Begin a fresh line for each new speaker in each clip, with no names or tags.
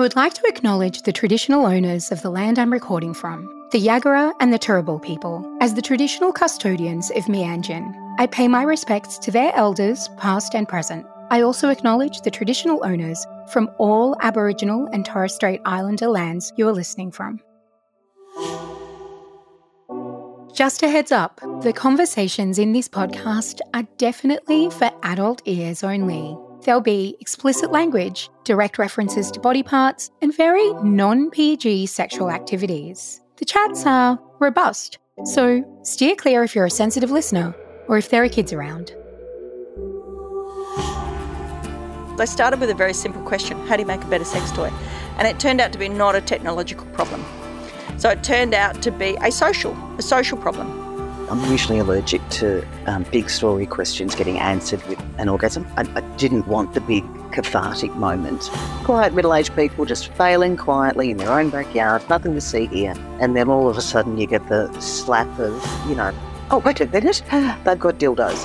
I would like to acknowledge the traditional owners of the land I'm recording from, the Yagara and the Turrbal people, as the traditional custodians of Mianjin. I pay my respects to their elders, past and present. I also acknowledge the traditional owners from all Aboriginal and Torres Strait Islander lands you are listening from. Just a heads up the conversations in this podcast are definitely for adult ears only. There'll be explicit language, direct references to body parts, and very non PG sexual activities. The chats are robust, so steer clear if you're a sensitive listener or if there are kids around.
I started with a very simple question how do you make a better sex toy? And it turned out to be not a technological problem. So it turned out to be a social, a social problem.
I'm usually allergic to um, big story questions getting answered with an orgasm. I, I didn't want the big cathartic moment. Quiet middle aged people just failing quietly in their own backyard, nothing to see here. And then all of a sudden you get the slap of, you know, oh, wait a minute, they've got dildos.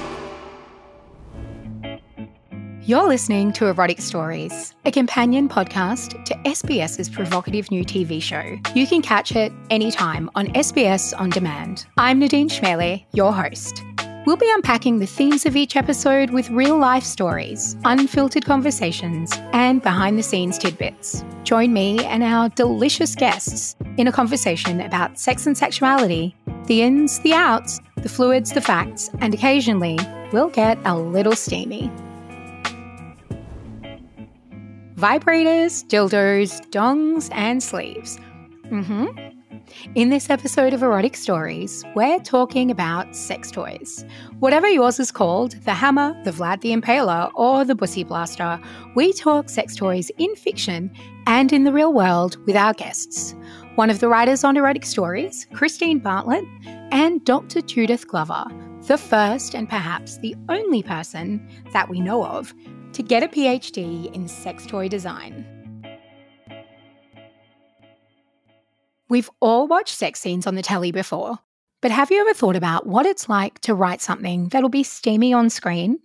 You're listening to Erotic Stories, a companion podcast to SBS's provocative new TV show. You can catch it anytime on SBS On Demand. I'm Nadine Chemali, your host. We'll be unpacking the themes of each episode with real life stories, unfiltered conversations, and behind the scenes tidbits. Join me and our delicious guests in a conversation about sex and sexuality, the ins, the outs, the fluids, the facts, and occasionally we'll get a little steamy vibrators, dildos, dongs, and sleeves. Mm-hmm. In this episode of Erotic Stories, we're talking about sex toys. Whatever yours is called, the hammer, the Vlad the Impaler, or the Bussy Blaster, we talk sex toys in fiction and in the real world with our guests. One of the writers on Erotic Stories, Christine Bartlett, and Dr. Judith Glover, the first and perhaps the only person that we know of to get a PhD in sex toy design. We've all watched sex scenes on the telly before, but have you ever thought about what it's like to write something that'll be steamy on screen?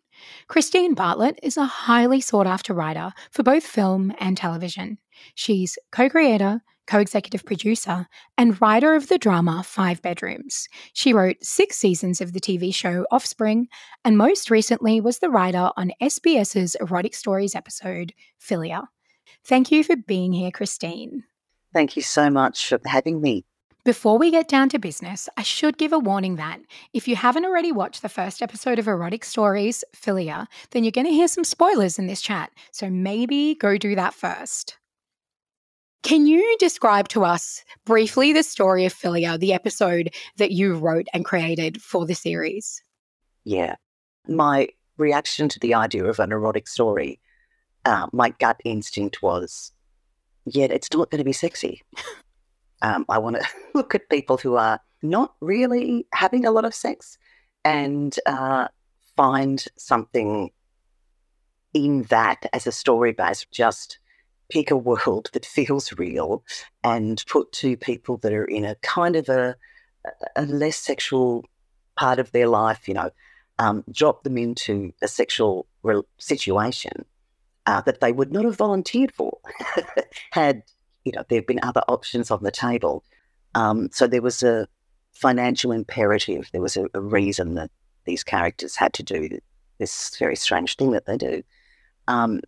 Christine Bartlett is a highly sought after writer for both film and television. She's co creator, co executive producer, and writer of the drama Five Bedrooms. She wrote six seasons of the TV show Offspring, and most recently was the writer on SBS's Erotic Stories episode, Philia. Thank you for being here, Christine.
Thank you so much for having me.
Before we get down to business, I should give a warning that if you haven't already watched the first episode of Erotic Stories, Philia, then you're going to hear some spoilers in this chat, so maybe go do that first. Can you describe to us briefly the story of Philia, the episode that you wrote and created for the series?
Yeah. My reaction to the idea of an erotic story, uh, my gut instinct was, yeah, it's not going to be sexy. um, I want to look at people who are not really having a lot of sex and uh, find something in that as a story base, just pick a world that feels real and put two people that are in a kind of a, a less sexual part of their life, you know, um, drop them into a sexual re- situation uh, that they would not have volunteered for had, you know, there been other options on the table. Um, so there was a financial imperative. There was a, a reason that these characters had to do this very strange thing that they do. Um,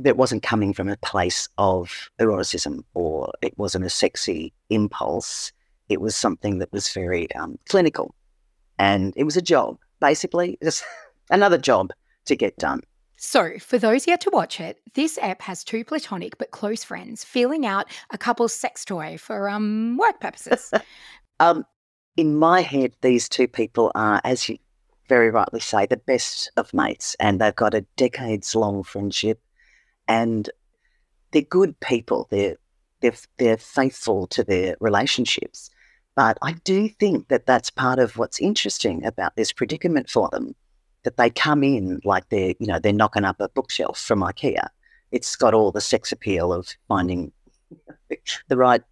that wasn't coming from a place of eroticism or it wasn't a sexy impulse. It was something that was very um, clinical. And it was a job, basically, just another job to get done.
So, for those yet to watch it, this app has two platonic but close friends feeling out a couple's sex toy for um, work purposes.
um, in my head, these two people are, as you very rightly say, the best of mates, and they've got a decades long friendship and they're good people. They're they're they're faithful to their relationships. But I do think that that's part of what's interesting about this predicament for them. That they come in like they're you know they're knocking up a bookshelf from IKEA. It's got all the sex appeal of finding the right.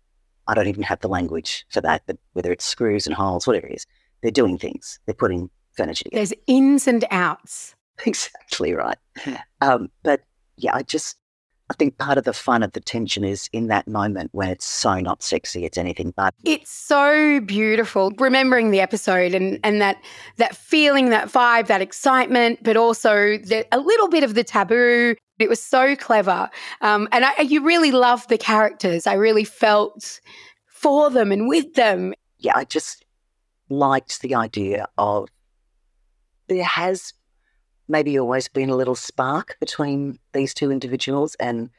I don't even have the language for that, but whether it's screws and holes, whatever it is, they're doing things. They're putting furniture together.
There's ins and outs.
Exactly right. Um, but yeah, I just I think part of the fun of the tension is in that moment when it's so not sexy, it's anything but.
It's so beautiful. Remembering the episode and, and that that feeling, that vibe, that excitement, but also the, a little bit of the taboo. It was so clever, um, and I, you really loved the characters. I really felt for them and with them.
Yeah, I just liked the idea of there has maybe always been a little spark between these two individuals, and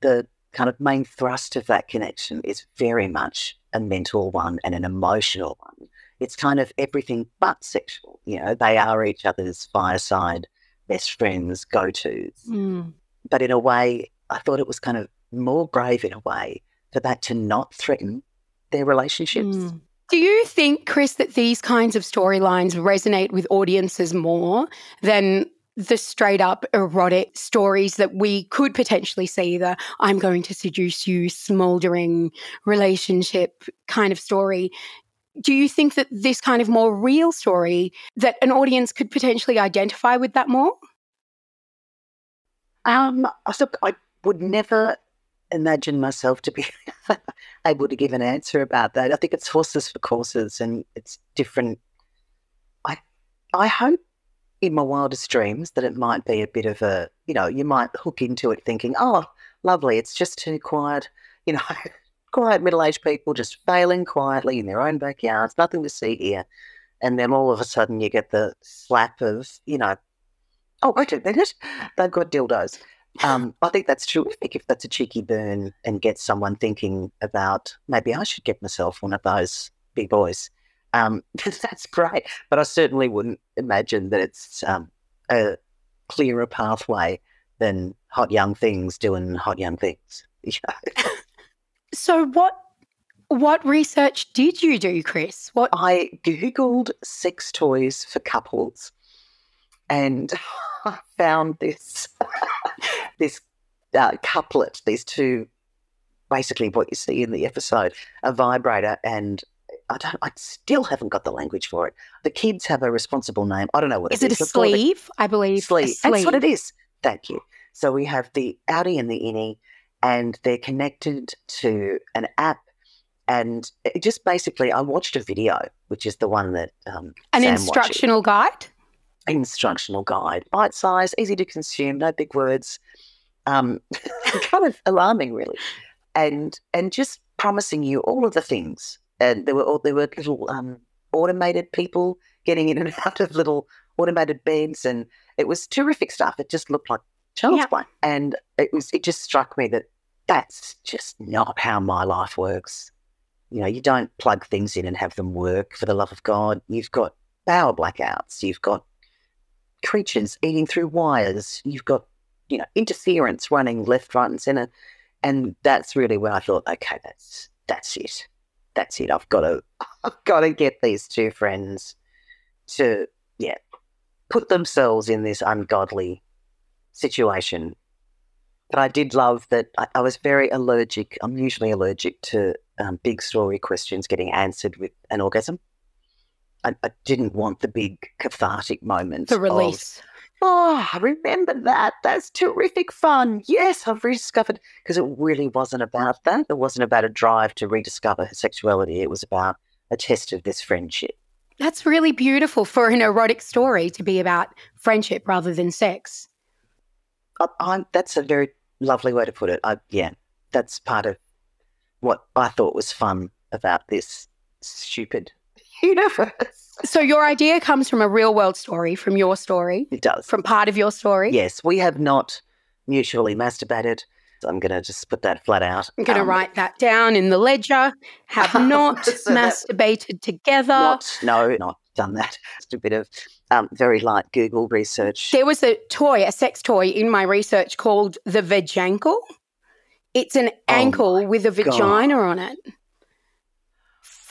the kind of main thrust of that connection is very much a mental one and an emotional one. It's kind of everything but sexual. You know, they are each other's fireside best friends, go tos.
Mm.
But in a way, I thought it was kind of more brave in a way for that to not threaten their relationships.
Mm. Do you think, Chris, that these kinds of storylines resonate with audiences more than the straight up erotic stories that we could potentially see the I'm going to seduce you, smoldering relationship kind of story? Do you think that this kind of more real story that an audience could potentially identify with that more?
Um, I, I would never imagine myself to be able to give an answer about that. I think it's horses for courses and it's different. I I hope in my wildest dreams that it might be a bit of a, you know, you might hook into it thinking, oh, lovely, it's just two quiet, you know, quiet middle aged people just failing quietly in their own backyards, nothing to see here. And then all of a sudden you get the slap of, you know, oh, wait a minute, they've got dildos. Um, I think that's terrific if that's a cheeky burn and gets someone thinking about maybe I should get myself one of those big boys. Um, that's great, but I certainly wouldn't imagine that it's um, a clearer pathway than hot young things doing hot young things.
so, what what research did you do, Chris? What
I googled sex toys for couples, and I found this this uh, couplet, these two, basically what you see in the episode, a vibrator and I don't. I still haven't got the language for it. The kids have a responsible name. I don't know what
is
it
is. Is it a sleeve? I believe.
Sleeve. sleeve. That's what it is. Thank you. So we have the outie and the innie, and they're connected to an app. And it just basically, I watched a video, which is the one that um,
an
Sam
instructional
watches.
guide.
Instructional guide, bite size, easy to consume, no big words. Um, kind of alarming, really, and and just promising you all of the things and there were all, there were little um, automated people getting in and out of little automated beds, and it was terrific stuff. It just looked like child's yeah. play, and it was it just struck me that that's just not how my life works. You know, you don't plug things in and have them work for the love of God. You've got power blackouts. You've got creatures eating through wires. You've got, you know, interference running left, right, and center. And that's really where I thought, okay, that's that's it that's it. I've got to, I've got to get these two friends to, yeah, put themselves in this ungodly situation. But I did love that I, I was very allergic. I'm usually allergic to um, big story questions getting answered with an orgasm. I, I, didn't want the big cathartic moment.
The release.
Of, Oh, I remember that. That's terrific fun. Yes, I've rediscovered because it really wasn't about that. It wasn't about a drive to rediscover her sexuality. It was about a test of this friendship.
That's really beautiful for an erotic story to be about friendship rather than sex.
Oh, I, I, that's a very lovely way to put it. I, yeah, that's part of what I thought was fun about this stupid universe.
So your idea comes from a real world story, from your story.
It does.
From part of your story.
Yes, we have not mutually masturbated. I'm going to just put that flat out.
I'm going to um, write that down in the ledger. Have not so masturbated together.
Not, no, not done that. Just a bit of um, very light Google research.
There was a toy, a sex toy in my research called the Vajankle. It's an oh ankle with a vagina God. on it.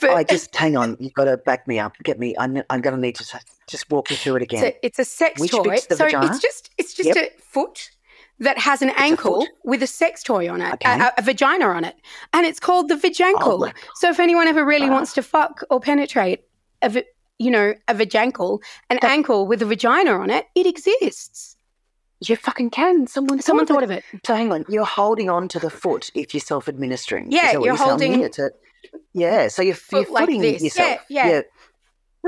I just hang on. You've got to back me up. Get me. I'm, I'm going to need to just walk you through it again.
It's a, it's a sex
Which
toy.
so vagina?
it's just it's just yep. a foot that has an
it's
ankle with a sex toy on it,
okay.
a, a, vagina on it, and it's called the vajankle. Oh, so if anyone ever really wants to fuck or penetrate a, you know, a vajankle, an that, ankle with a vagina on it, it exists.
You fucking can. Someone,
Someone
thought
thought
of
it.
it. So hang on, you're holding on to the foot if you're self-administering.
Yeah,
Is that what
you're
me?
holding-
It's a, yeah, so you're, you're
Foot like
footing
this.
yourself.
Yeah, yeah.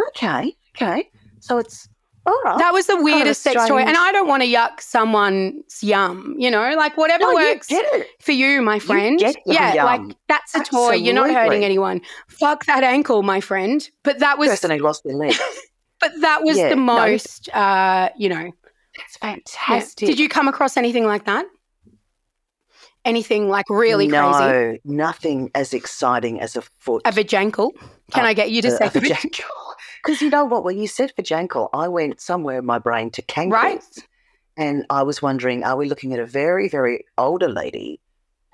Okay, okay. So it's all right.
That was the weirdest sex toy. And I don't want to yuck someone's yum, you know, like whatever
no, you
works
it.
for you, my friend.
your
yeah,
yum.
like that's a toy. You're not hurting anyone. Fuck that ankle, my friend. But that was
person who lost their leg.
but that was
Yeah,
the
no.
most uh, you know.
That's
yeah.
fantastic.
Did you come across anything like that? Anything like really
no,
crazy?
No, nothing as exciting as a foot.
A vajankle? Can
Uh,
I get you to
uh,
say
a vajankle. Because you know what? When you said vajankle, I went somewhere in my brain to cankles.
Right.
And I was wondering, are we looking at a very, very older lady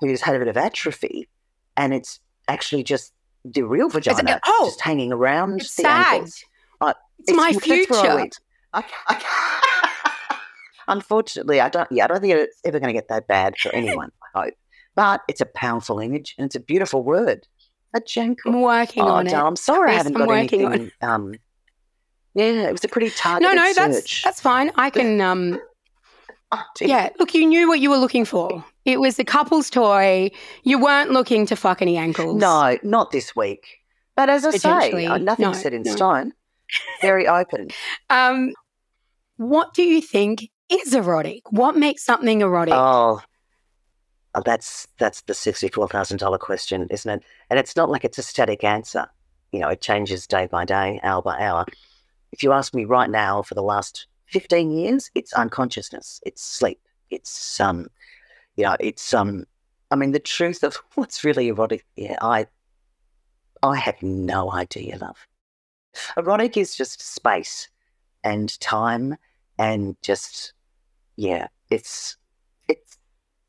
who's had a bit of atrophy and it's actually just the real vagina
oh,
just hanging around
It's
the
sagged.
ankles? I-
It's my
that's where I
future.
I, I, unfortunately, I don't. Yeah, I don't think it's ever going to get that bad for anyone. Hope, but it's a powerful image and it's a beautiful word. A jankle.
I'm working
Oh,
on it.
I'm sorry I haven't
I'm
got
working on
anything. Um, yeah, it was a pretty
No,
targeted
no, that's
search.
that's fine. I can um
Oh,
yeah, look, you knew what you were looking for. It was a couple's toy. You weren't looking to fuck any ankles.
No, not this week. But as I say, uh, nothing's
no,
set in
no.
stone. Very open.
Um what do you think is erotic? What makes something erotic?
Oh, oh, that's that's the sixty-four thousand dollar question, isn't it? And it's not like it's a static answer. You know, it changes day by day, hour by hour. If you ask me right now, for the last fifteen years, it's unconsciousness, it's sleep, it's um, you know, it's um. I mean, the truth of what's really erotic. Yeah, I, I have no idea, love. Erotic is just space and time and just yeah, it's it's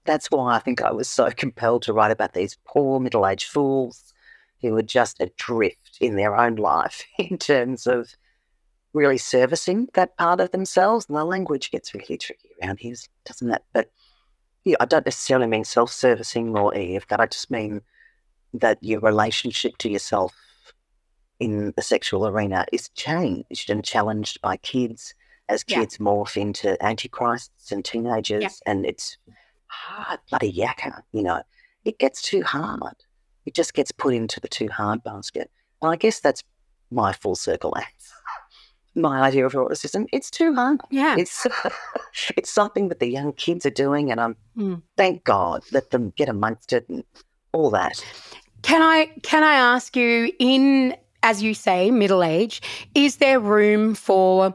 that's why I think I was so compelled to write about these poor middle-aged fools who were just adrift in their own life in terms of really servicing that part of themselves. And the language gets really tricky around here, doesn't it? But yeah, I don't necessarily mean self-servicing or Eve, but I just mean that your relationship to yourself in the sexual arena is changed and challenged by kids as
Yeah.
kids morph into antichrists and teenagers, and it's hard, bloody yakka, you know. It gets too hard. It just gets put into the too hard basket. And I guess that's my full circle answer. My idea of eroticism, it's too hard.
yeah.
It's it's something that the young kids are doing, and I'm
Mm.
thank God let them get amongst it and all that.
Can I can I ask you in as you say middle age is there room for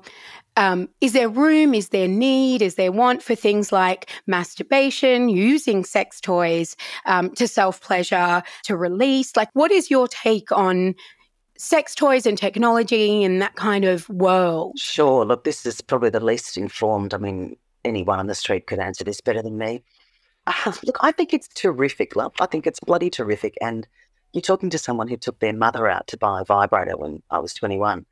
um, is there room is there need is there want for things like masturbation using sex toys um, to self pleasure to release like what is your take on sex toys and technology and that kind of world
Sure. Look, this is probably the least informed. I mean, anyone on the street could answer this better than me. Uh, look, I think it's terrific, love. I think it's bloody terrific. And you're talking to someone who took their mother out to buy a vibrator when I was 21.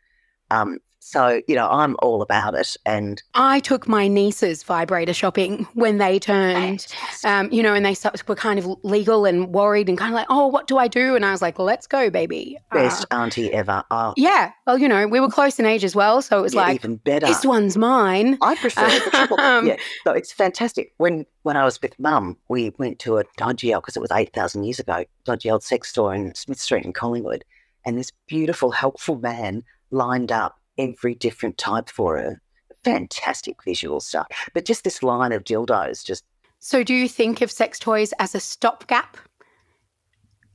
Um, so, you know, I'm all about it. And
I took my nieces vibrator shopping when they turned um, you know, and they were kind of legal and worried and kind of like, oh, what do I do? And I was like, let's go, baby. Uh,
best auntie ever. Oh,
yeah. Well, you know, we were close in age as well. So it was
yeah,
like,
even better.
this one's mine.
I prefer the triple.
Um,
yeah, no, it's fantastic. When when I was with Mum, we went to a dodgy old because it was eight thousand years ago, dodgy old sex store in Smith Street in Collingwood, and this beautiful, helpful man lined up every different type for her. Fantastic visual stuff, but just this line of dildos, just
So do you think of sex toys as a stopgap?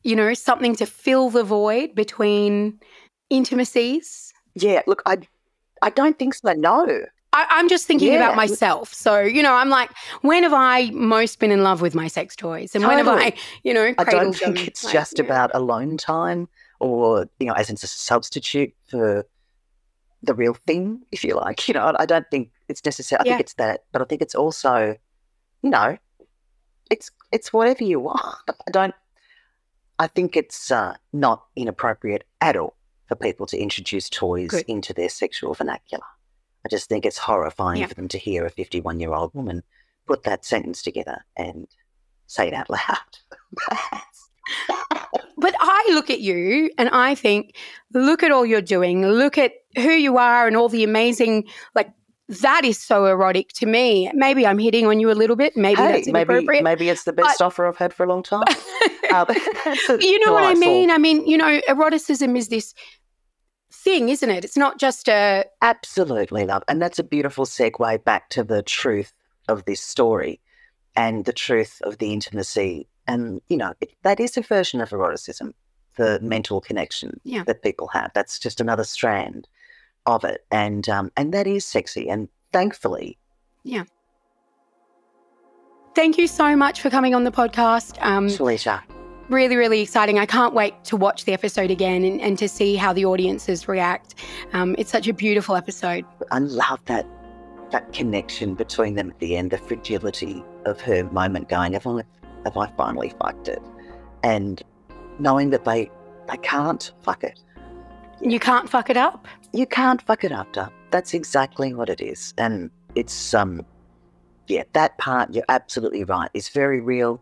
You know, something to fill the void between intimacies?
yeah. Look, I I don't think so. No,
I, I'm just thinking
Yeah.
about myself. So, you know, I'm like, when have I most been in love with my sex toys? And when have I, you know,
I don't think
them?
it's
Like,
just
yeah.
about alone time or, you know, as in a substitute for the real thing, if you like. You know, I don't think it's necessary. I
Yeah.
think it's that, but I think it's also, you know, it's it's whatever you want. I don't. I think it's uh, not inappropriate at all for people to introduce toys
Good.
into their sexual vernacular. I just think it's horrifying
Yeah.
for them to hear a 51 year old woman put that sentence together and say it out loud.
But I look at you and I think, look at all you're doing. Look at who you are and all the amazing, like, that is so erotic to me. Maybe I'm hitting on you a little bit. Maybe
hey,
that's
maybe
inappropriate.
maybe it's the best offer I've had for a long time. Uh,
you know what I mean? I mean, you know, eroticism is this thing, isn't it? It's not just a
Absolutely, love. And that's a beautiful segue back to the truth of this story and the truth of the intimacy. And, you know, it, that is a version of eroticism, the mental connection
Yeah.
that people have. That's just another strand of it. And, um, and that is sexy. And thankfully, yeah.
Thank you so much for coming on the podcast. Um, really, really exciting. I can't wait to watch the episode again and, and to see how the audiences react. Um, it's such a beautiful episode.
I love that that connection between them at the end, the fragility of her moment going, have I, have I finally fucked it? And knowing that they they can't fuck it.
You can't fuck it up.
You can't fuck it up, Dub. That's exactly what it is. And it's um yeah, that part you're absolutely right. It's very real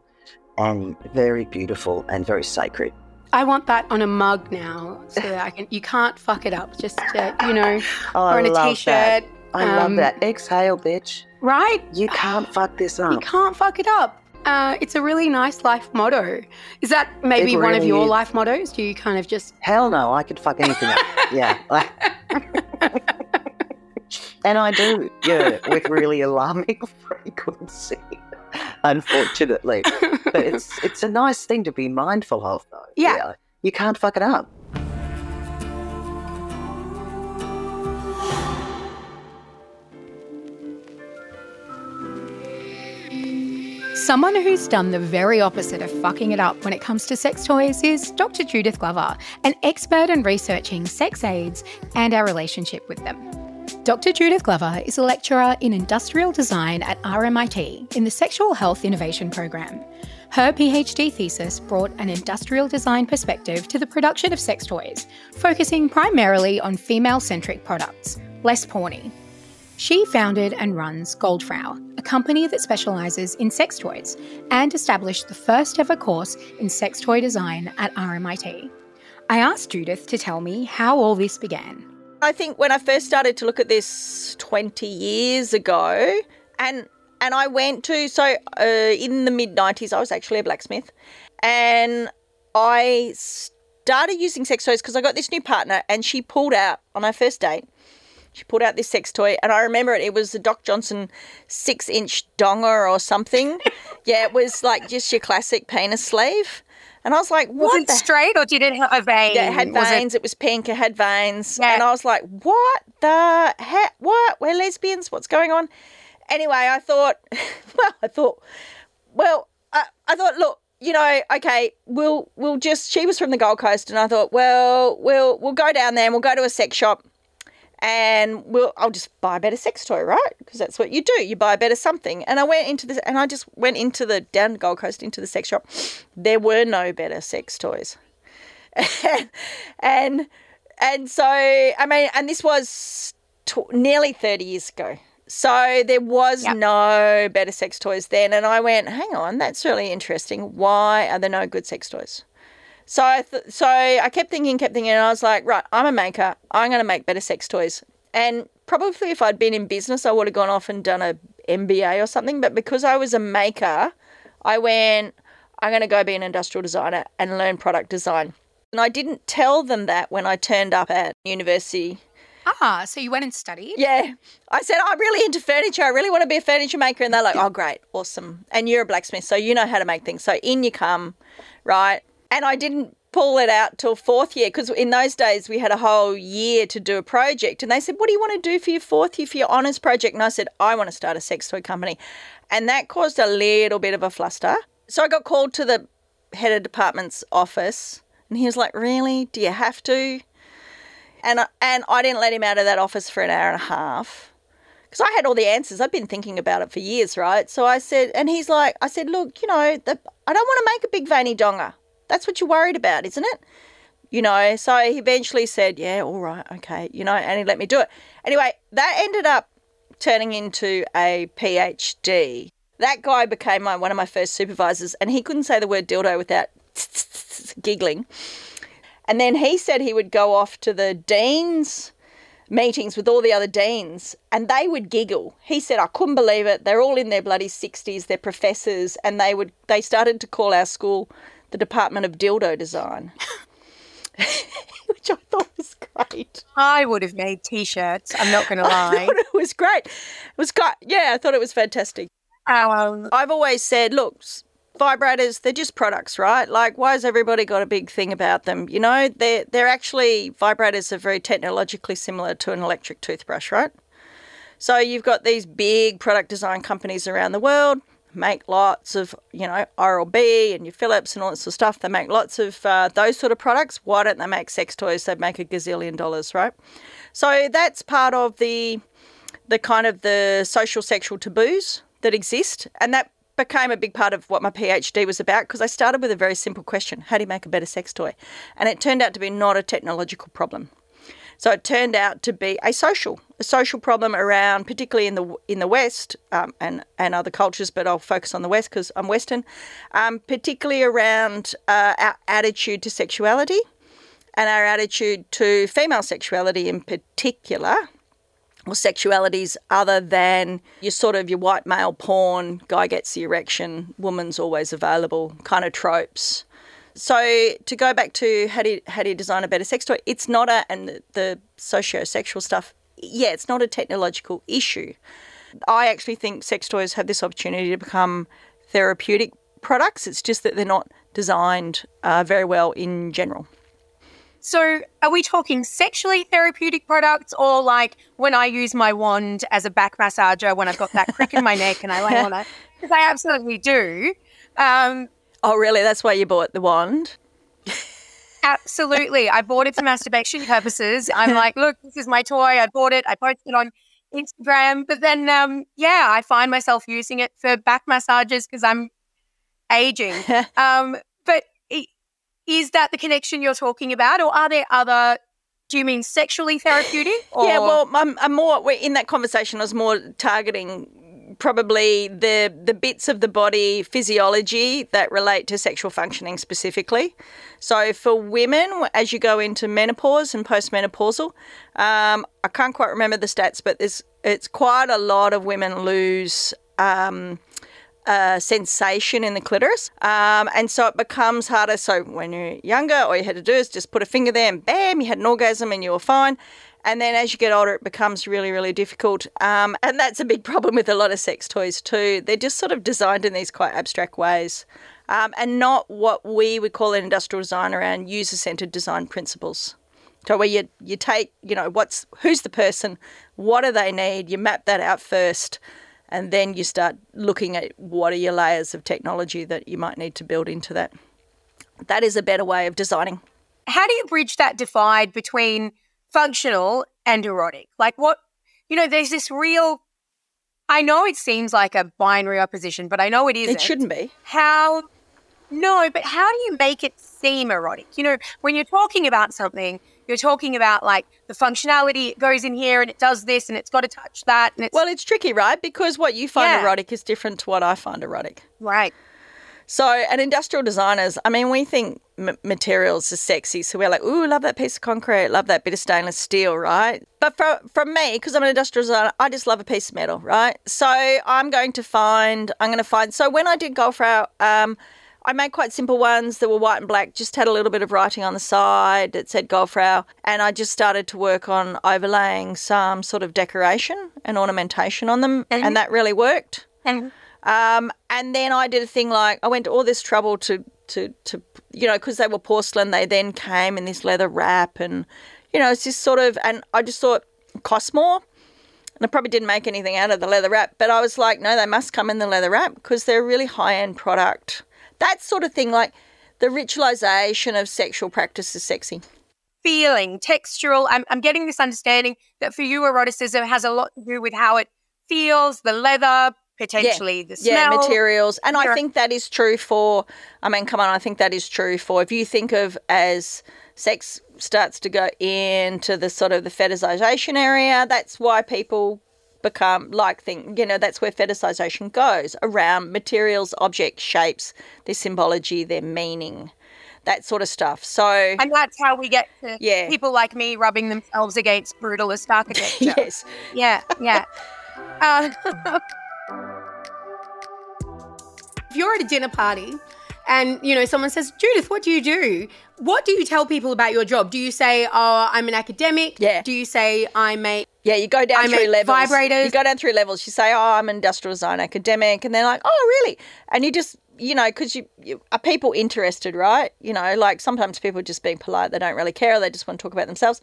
and very beautiful and very sacred.
I want that on a mug now, so that I can. You can't fuck it up. Just uh, you know,
Oh,
or
I
on a
that.
t-shirt,
I
um,
love that. Exhale, bitch.
right?
You can't fuck this up.
You can't fuck it up. Uh, it's a really nice life motto. Is that maybe
It
one of your
is.
life mottos? Do you kind of just
Hell no, I could fuck anything up. Yeah. and I do, yeah, with really alarming frequency, unfortunately. But it's it's a nice thing to be mindful of though.
Yeah.
You can't fuck it up.
Someone who's done the very opposite of fucking it up when it comes to sex toys is Dr. Judith Glover, an expert in researching sex aids and our relationship with them. Dr. Judith Glover is a lecturer in industrial design at RMIT in the Sexual Health Innovation Program. Her PhD thesis brought an industrial design perspective to the production of sex toys, focusing primarily on female centric products, less porny. She founded and runs Goldfrau, a company that specialises in sex toys, and established the first ever course in sex toy design at RMIT. I asked Judith to tell me how all this began.
I think when I first started to look at this 20 years ago, and and I went to so uh, in the mid 90s, I was actually a blacksmith, and I started using sex toys because I got this new partner, and she pulled out on our first date. She pulled out this sex toy, and I remember it. It was the Doc Johnson six-inch donger or something. yeah, it was like just your classic penis sleeve, and I was like, "What
Was it
the
straight or did it have a vein?
yeah, it had
Was
veins. It, was pink. It had veins.
Yeah.
And I was like, what the heck? What? We're lesbians? What's going on? Anyway, I thought, well, I thought, well, I, I thought, look, you know, okay, we'll we'll just. She was from the Gold Coast, and I thought, well, we'll we'll go down there and we'll go to a sex shop, and we'll I'll just buy a better sex toy, right? Because that's what you do. You buy a better something. And I went into this, and I just went into the down the Gold Coast into the sex shop. There were no better sex toys and and so I mean, and this was tw- nearly thirty years ago. So there was
Yep.
no better sex toys then, and I went, hang on, that's really interesting. Why are there no good sex toys? So I th- so I kept thinking, kept thinking, and I was like, right, I'm a maker. I'm going to make better sex toys. And probably if I'd been in business, I would have gone off and done a MBA or something. But because I was a maker, I went, I'm going to go be an industrial designer and learn product design. And I didn't tell them that when I turned up at university.
Ah, so you went and studied?
Yeah. I said, I'm really into furniture. I really want to be a furniture maker. And they're like, oh, great. Awesome. And you're a blacksmith, so you know how to make things. So in you come, right? And I didn't pull it out till fourth year because in those days we had a whole year to do a project. And they said, what do you want to do for your fourth year for your honours project? And I said, I want to start a sex toy company. And that caused a little bit of a fluster. So I got called to the head of department's office and he was like, really? Do you have to? And I, and I didn't let him out of that office for an hour and a half because I had all the answers. I'd been thinking about it for years, right? So I said, and he's like, I said, look, you know, the, I don't want to make a big veiny donga. That's what you're worried about, isn't it? You know, so he eventually said, yeah, all right, okay, you know, and he let me do it. Anyway, that ended up turning into a PhD. That guy became my, one of my first supervisors, and he couldn't say the word dildo without giggling. And then he said he would go off to the dean's meetings with all the other deans and they would giggle. He said, I couldn't believe it. They're all in their bloody 60s, they're professors, and they would they started to call our school the Department of Dildo Design. Which I thought was great.
I would have made t-shirts. I'm not going to
I
lie.
thought it was great. It was great. yeah, I thought it was fantastic.
Um,
I've always said, look, vibrators, they're just products, right? Like, why has everybody got a big thing about them? You know, they're, they're actually, vibrators are very technologically similar to an electric toothbrush, right? So you've got these big product design companies around the world, make lots of, you know, Oral B and your Philips and all that sort of stuff. They make lots of uh, those sort of products. Why don't they make sex toys? They make a gazillion dollars, right? So that's part of the the kind of the social sexual taboos that exist and that became a big part of what my PhD was about because I started with a very simple question how do you make a better sex toy and it turned out to be not a technological problem so it turned out to be a social a social problem around particularly in the in the west um, and and other cultures but I'll focus on the west because I'm western um, particularly around uh, our attitude to sexuality and our attitude to female sexuality in particular or sexualities other than your sort of your white male porn, guy gets the erection, woman's always available kind of tropes. So to go back to how do you, how do you design a better sex toy? It's not a and the, the socio-sexual stuff. Yeah, it's not a technological issue. I actually think sex toys have this opportunity to become therapeutic products. It's just that they're not designed uh, very well in general.
so, are we talking sexually therapeutic products, or like when I use my wand as a back massager when I've got that crick in my neck and I lay on it? Because I absolutely do. Um,
Oh, really? That's why you bought the wand?
Absolutely. I bought it for masturbation purposes. I'm like, look, this is my toy. I bought it. I posted it on Instagram. But then, um, yeah, I find myself using it for back massages because I'm aging. um, but is that the connection you're talking about? Or are there other, do you mean sexually therapeutic? Or,
Yeah, well, I'm, I'm more we're- in that conversation. I was more targeting probably the the bits of the body physiology that relate to sexual functioning specifically. So for women, as you go into menopause and postmenopausal, um, I can't quite remember the stats, but there's it's quite a lot of women lose. Um, uh, sensation in the clitoris. Um, and so it becomes harder. So when you're younger, all you had to do is just put a finger there and bam, you had an orgasm and you were fine. And then as you get older, it becomes really, really difficult. Um, and that's a big problem with a lot of sex toys too. They're just sort of designed in these quite abstract ways. Um, and not what we would call an industrial design around user-centered design principles. So where you you take you know what's who's the person, what do they need? You map that out first, and then you start looking at what are your layers of technology that you might need to build into that. That is a better way of designing.
how do you bridge that divide between functional and erotic? Like, what, you know, there's this real, I know it seems like a binary opposition, but I know it isn't.
It shouldn't be.
how no but how do you make it seem erotic you know when you're talking about something you're talking about like the functionality it goes in here and it does this and it's got to touch that and it's
Well, it's tricky, right? Because what you find
Yeah.
erotic is different to what I find erotic.
right
So, and industrial designers, I mean, we think m- materials are sexy. So we're like, ooh, love that piece of concrete, love that bit of stainless steel, right? But from, from me, because I'm an industrial designer, I just love a piece of metal, right? So I'm going to find, I'm going to find, so when I did Goldfrau, um, I made quite simple ones that were white and black, just had a little bit of writing on the side that said Goldfrau. And I just started to work on overlaying some sort of decoration and ornamentation on them.
And-
and that really worked.
and
Um, and then I did a thing like I went to all this trouble to to to you know because they were porcelain. They then came in this leather wrap, and you know it's just sort of. And I just thought it cost more, and I probably didn't make anything out of the leather wrap. But I was like, no, they must come in the leather wrap because they're a really high end product. That sort of thing, like the ritualization of sexual practice is sexy.
feeling textural I'm, I'm getting this understanding that for you eroticism has a lot to do with how it feels the leather potentially the smell
yeah materials and i think that is true for i mean come on i think that is true for if you think of as sex starts to go into the sort of the fetishization area that's why people become like think you know that's where fetishization goes around materials objects shapes their symbology their meaning that sort of stuff. So
And that's how we get to
Yeah.
people like me rubbing themselves against brutalist architecture.
yes,
Yeah, yeah. Uh, you're at a dinner party and you know someone says, "Judith, what do you do?" What do you tell people about your job? Do you say, "Oh, I'm an academic"?
Yeah.
Do you say, "I make"?
yeah, you go down
I
through levels.
vibrators.
You go down through levels. You say, "Oh, I'm an industrial design academic," and they're like, "Oh, really?" And you just you know, because you, you are people interested, right? You know, like sometimes people just being polite, they don't really care, or they just want to talk about themselves,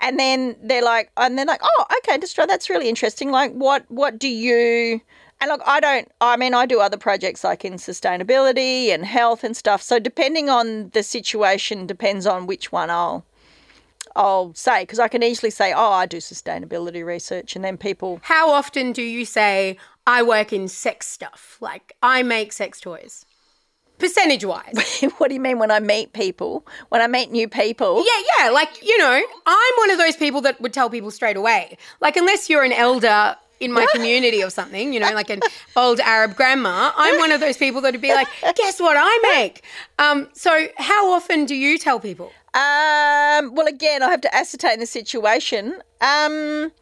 and then they're like, and they're like, oh, okay, Destroy, that's really interesting. Like, what, what do you? And look, I don't. I mean, I do other projects like in sustainability and health and stuff. So depending on the situation, depends on which one I'll. I'll say because I can easily say, "Oh, I do sustainability research," and then people
How often do you say, "I work in sex stuff"? Like, I make sex toys. Percentage wise.
what do you mean when I meet people? When I meet new people?
Yeah, yeah. Like, you know, I'm one of those people that would tell people straight away. Like, unless you're an elder in my community or something, you know, like an old Arab grandma, I'm one of those people that would be like, guess what I make? Um, so, how often do you tell people?
Um, well, again, I have to ascertain the situation. Um,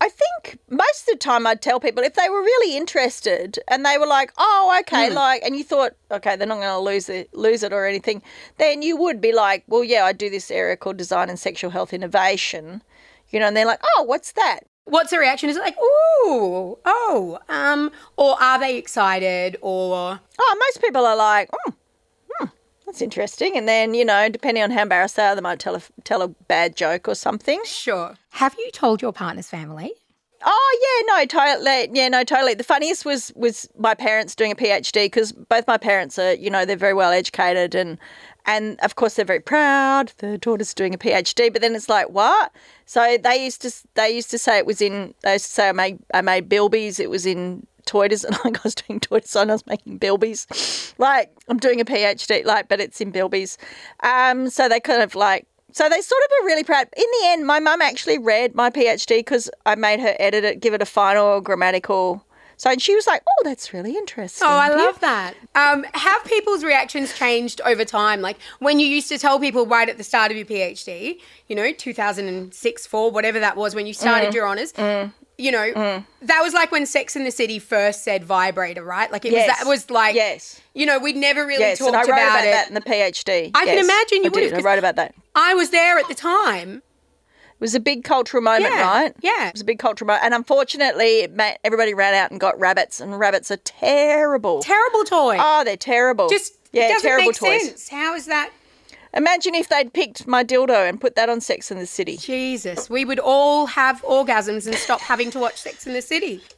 I think most of the time I'd tell people if they were really interested and they were like, "Oh, okay," like, and you thought, "Okay, they're not going to lose it, lose it or anything," then you would be like, "Well, yeah, I do this area called design and sexual health innovation," you know, and they're like, "Oh, what's that?"
What's the reaction? Is it like, ooh, oh, um, or are they excited or
Oh, most people are like, "Oh, hmm, that's interesting," and then you know, depending on how embarrassed they are, they might tell a tell a bad joke or something.
sure? Have you told your partner's family?
Oh yeah, no, totally. Yeah, no, totally. The funniest was was my parents doing a PhD because both my parents are, you know, they're very well educated and and of course they're very proud. Their daughter's doing a PhD, but then it's like what? So they used to they used to say it was in. They used to say I made I made bilbies. It was in toy design. Like I was doing toy design, I was making bilbies. Like I'm doing a PhD, like, but it's in bilbies. Um, so they kind of like so they sort of are really proud. In the end, my mum actually read my PhD because I made her edit it, give it a final grammatical. So and she was like, "Oh, that's really interesting."
Oh, I love that. Um, have people's reactions changed over time? Like when you used to tell people right at the start of your PhD, you know, 2006, 4, whatever that was, when you started
Mm.
your honours, you know, that was like when Sex and the City first said vibrator, right? Like it was,
Yes.
that was like,
Yes.
you know, we'd never really
Yes,
talked
and I wrote
about,
about,
it.
that in the PhD.
I can imagine you
I
would
did.
have,
I wrote about that.
I was there at the time.
Was a big cultural moment,
Yeah,
right?
yeah.
It was a big cultural moment, and unfortunately, everybody ran out and got rabbits, and rabbits are terrible.
Terrible toy.
oh, they're terrible.
Just
yeah, terrible toys.
sense. How is that?
Imagine if they'd picked my dildo and put that on Sex and the City.
Jesus, we would all have orgasms and stop having to watch Sex and the City.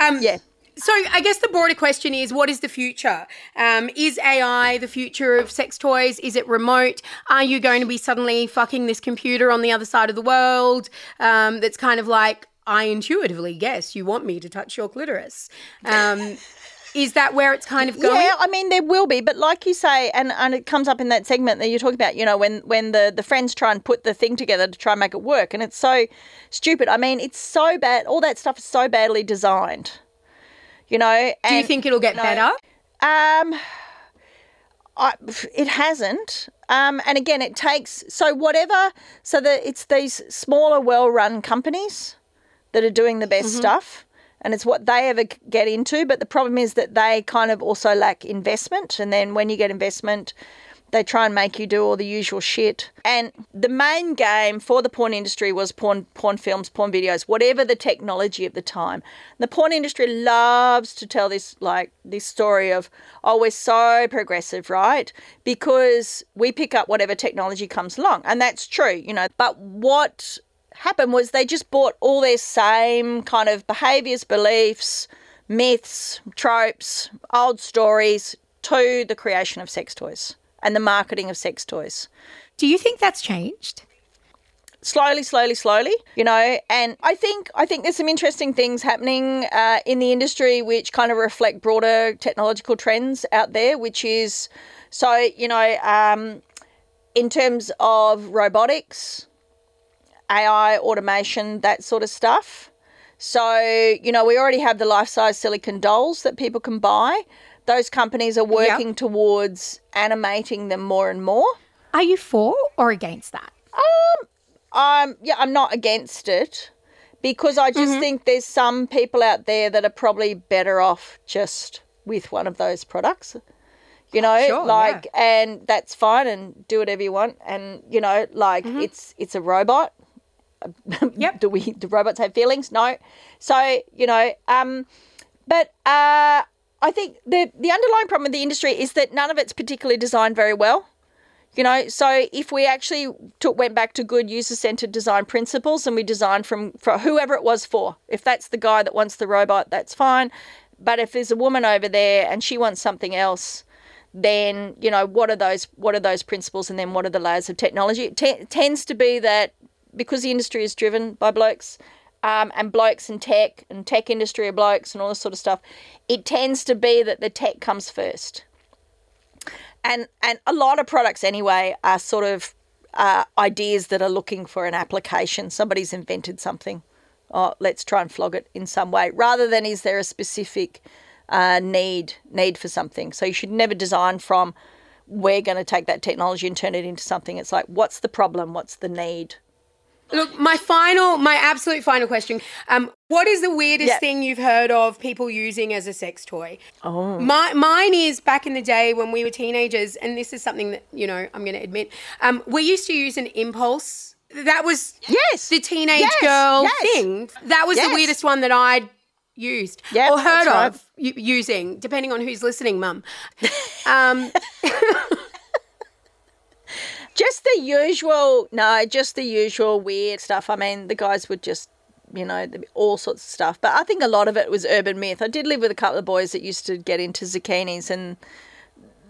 Um,
Yeah.
So I guess the broader question is, what is the future? Um, is AI the future of sex toys? Is it remote? Are you going to be suddenly fucking this computer on the other side of the world? Um, that's kind of like, I intuitively guess you want me to touch your clitoris. Um, is that where it's kind of going?
Yeah, I mean there will be, but like you say, and, and it comes up in that segment that you're talking about. You know, when when the the friends try and put the thing together to try and make it work, and it's so stupid. I mean, it's so bad. All that stuff is so badly designed. You know,
Do you think it'll get
no.
better?
Um, I, it hasn't. Um, and again, it takes so whatever. So that it's these smaller, well-run companies that are doing the best stuff, and it's what they ever get into. But the problem is that they kind of also lack investment, and then when you get investment. They try and make you do all the usual shit. And the main game for the porn industry was porn porn films, porn videos, whatever the technology of the time. The porn industry loves to tell this like this story of oh we're so progressive, right? Because we pick up whatever technology comes along. And that's true, you know. But what happened was they just bought all their same kind of behaviors, beliefs, myths, tropes, old stories to the creation of sex toys and the marketing of sex toys.
Do you think that's changed?
Slowly, slowly, slowly, you know, and I think I think there's some interesting things happening uh, in the industry which kind of reflect broader technological trends out there. Which is, so you know, um, in terms of robotics, AI, automation, that sort of stuff. So, you know, we already have the life size silicon dolls that people can buy, those companies are working towards animating them more and more.
Are you for or against that?
Um, I'm yeah, I'm not against it because I
Mm-hmm.
just think there's some people out there that are probably better off just with one of those products. You know,
Sure,
like, and that's fine, and do whatever you want, and you know, like it's it's a robot.
Mm-hmm. Yep.
do we do robots have feelings? No. So you know, um, but uh, I think the the underlying problem with the industry is that none of it's particularly designed very well. You know, so if we actually took, went back to good user centered design principles and we designed from for whoever it was for, if that's the guy that wants the robot, that's fine. But if there's a woman over there and she wants something else, then you know what are those what are those principles and then what are the layers of technology? It te- tends to be that because the industry is driven by blokes. Um, and blokes and tech and tech industry are blokes and all this sort of stuff. It tends to be that the tech comes first and and a lot of products anyway are sort of uh, ideas that are looking for an application. Somebody's invented something. Oh, let's try and flog it in some way, rather than is there a specific uh, need need for something. So you should never design from we're going to take that technology and turn it into something. It's like what's the problem? What's the need?
Look, my final, my absolute final question. Um, what is the weirdest
Yeah.
thing you've heard of people using as a sex toy? Oh. My, mine is back in the day when we were teenagers, and this is something that, you know, I'm going to admit. Um, we used to use an impulse. That was
Yes.
the teenage
Yes,
girl
yes.
thing. That was
Yes.
the weirdest one that I'd used
Yep,
or heard
that's right.
of using, depending on who's listening, mum. Um,
Just the usual, no, just the usual weird stuff. I mean, the guys would just, you know, all sorts of stuff. But I think a lot of it was urban myth. I did live with a couple of boys that used to get into zucchinis and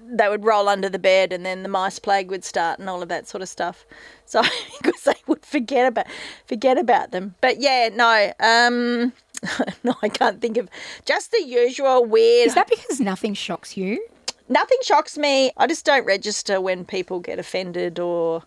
they would roll under the bed and then the mice plague would start and all of that sort of stuff. So because they would forget about forget about them. But yeah, no, um no, I can't think of just the usual weird
Is that because nothing shocks you?
Nothing shocks me. I just don't register when people get offended or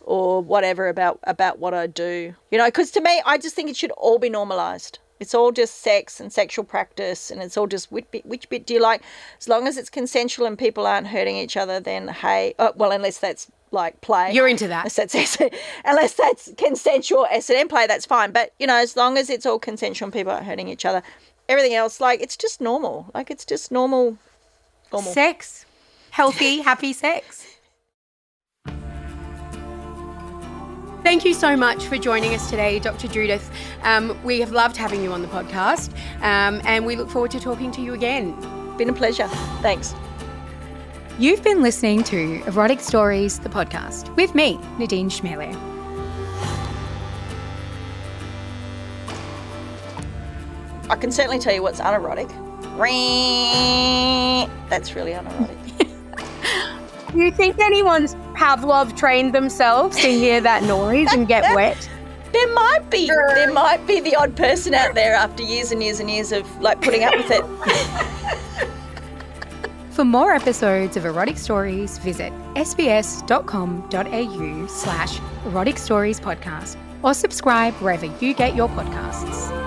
or whatever about about what I do. You know, because to me, I just think it should all be normalized. It's all just sex and sexual practice, and it's all just which bit, which bit do you like? As long as it's consensual and people aren't hurting each other, then hey, oh, well, unless that's like play,
You're into that.
Unless that's unless that's consensual S and M play, that's fine. But you know, as long as it's all consensual and people aren't hurting each other, everything else, like it's just normal. Like it's just normal. Normal.
Sex. Healthy, happy sex.
Thank you so much for joining us today, Dr. Judith. Um, we have loved having you on the podcast, um, and we look forward to talking to you again.
Been a pleasure. Thanks.
You've been listening to Erotic Stories, the podcast, with me, Nadine Chemali.
I can certainly tell you what's unerotic. That's really unerotic.
Do you think anyone's Pavlov trained themselves to hear that noise and get wet?
There might be there might be the odd person out there after years and years and years of like putting up with it.
For more episodes of Erotic Stories, visit sbs.com.au slash erotic stories podcast or subscribe wherever you get your podcasts.